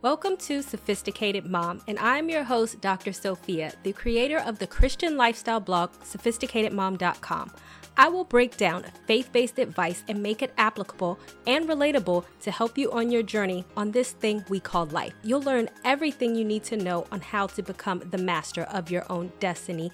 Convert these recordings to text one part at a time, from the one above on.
Welcome to Sophisticated Mom, and I'm your host, Dr. Sophia, the creator of the Christian lifestyle blog, sophisticatedmom.com. I will break down faith based advice and make it applicable and relatable to help you on your journey on this thing we call life. You'll learn everything you need to know on how to become the master of your own destiny.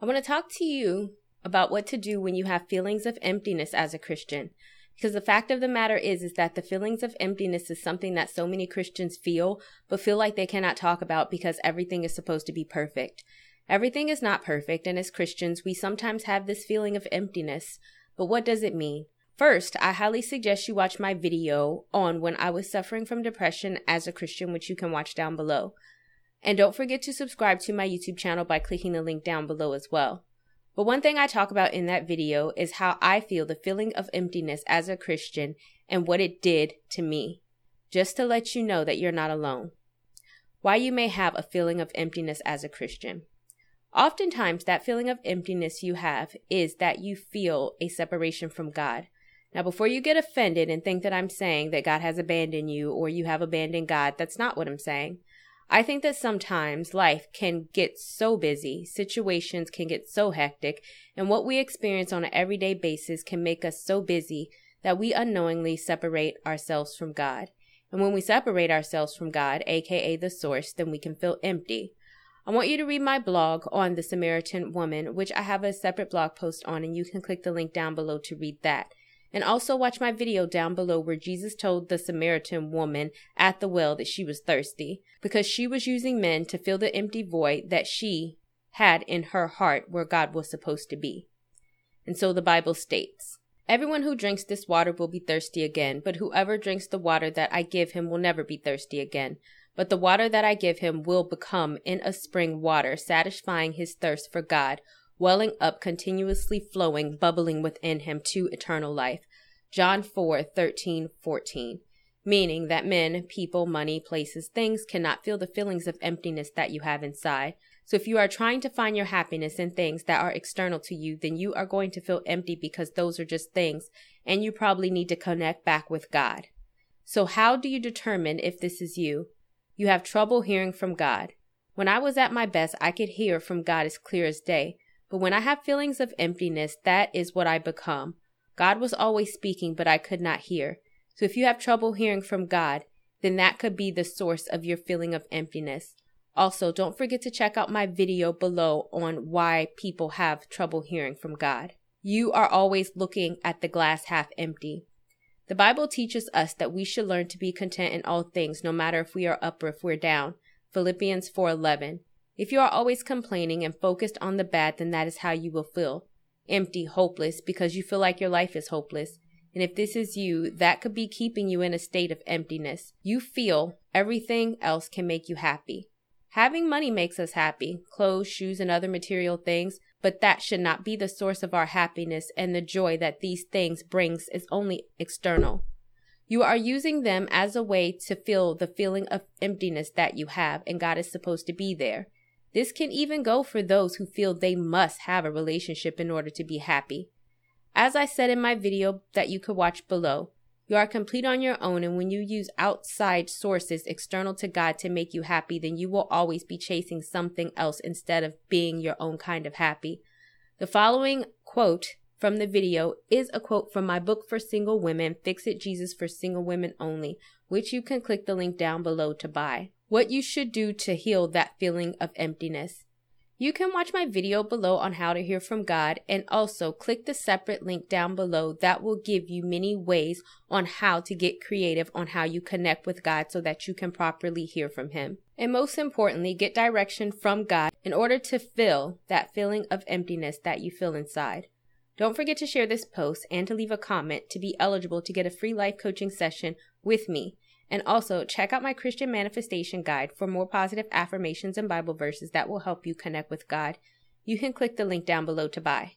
I want to talk to you about what to do when you have feelings of emptiness as a Christian. Because the fact of the matter is, is that the feelings of emptiness is something that so many Christians feel, but feel like they cannot talk about because everything is supposed to be perfect. Everything is not perfect, and as Christians, we sometimes have this feeling of emptiness. But what does it mean? First, I highly suggest you watch my video on when I was suffering from depression as a Christian, which you can watch down below. And don't forget to subscribe to my YouTube channel by clicking the link down below as well. But one thing I talk about in that video is how I feel the feeling of emptiness as a Christian and what it did to me, just to let you know that you're not alone. Why you may have a feeling of emptiness as a Christian. Oftentimes, that feeling of emptiness you have is that you feel a separation from God. Now, before you get offended and think that I'm saying that God has abandoned you or you have abandoned God, that's not what I'm saying. I think that sometimes life can get so busy, situations can get so hectic, and what we experience on an everyday basis can make us so busy that we unknowingly separate ourselves from God. And when we separate ourselves from God, aka the source, then we can feel empty. I want you to read my blog on the Samaritan woman, which I have a separate blog post on, and you can click the link down below to read that. And also watch my video down below where Jesus told the Samaritan woman at the well that she was thirsty because she was using men to fill the empty void that she had in her heart where God was supposed to be. And so the Bible states, Everyone who drinks this water will be thirsty again, but whoever drinks the water that I give him will never be thirsty again. But the water that I give him will become in a spring water, satisfying his thirst for God, welling up, continuously flowing, bubbling within him to eternal life. John 4 13 14. Meaning that men, people, money, places, things cannot feel the feelings of emptiness that you have inside. So if you are trying to find your happiness in things that are external to you, then you are going to feel empty because those are just things, and you probably need to connect back with God. So how do you determine if this is you? You have trouble hearing from God. When I was at my best, I could hear from God as clear as day. But when I have feelings of emptiness, that is what I become. God was always speaking, but I could not hear. So if you have trouble hearing from God, then that could be the source of your feeling of emptiness. Also, don't forget to check out my video below on why people have trouble hearing from God. You are always looking at the glass half empty. The Bible teaches us that we should learn to be content in all things, no matter if we are up or if we're down. Philippians 4:11. If you are always complaining and focused on the bad, then that is how you will feel. Empty, hopeless, because you feel like your life is hopeless. And if this is you, that could be keeping you in a state of emptiness. You feel everything else can make you happy. Having money makes us happy, clothes, shoes, and other material things, but that should not be the source of our happiness and the joy that these things brings is only external. You are using them as a way to fill the feeling of emptiness that you have, and God is supposed to be there. This can even go for those who feel they must have a relationship in order to be happy. As I said in my video that you could watch below, you are complete on your own, and when you use outside sources external to God to make you happy, then you will always be chasing something else instead of being your own kind of happy. The following quote from the video is a quote from my book for single women, Fix It Jesus for Single Women Only, which you can click the link down below to buy. What you should do to heal that feeling of emptiness. You can watch my video below on how to hear from God and also click the separate link down below that will give you many ways on how to get creative on how you connect with God so that you can properly hear from Him. And most importantly, get direction from God in order to fill that feeling of emptiness that you feel inside. Don't forget to share this post and to leave a comment to be eligible to get a free life coaching session with me. And also, check out my Christian Manifestation Guide for more positive affirmations and Bible verses that will help you connect with God. You can click the link down below to buy.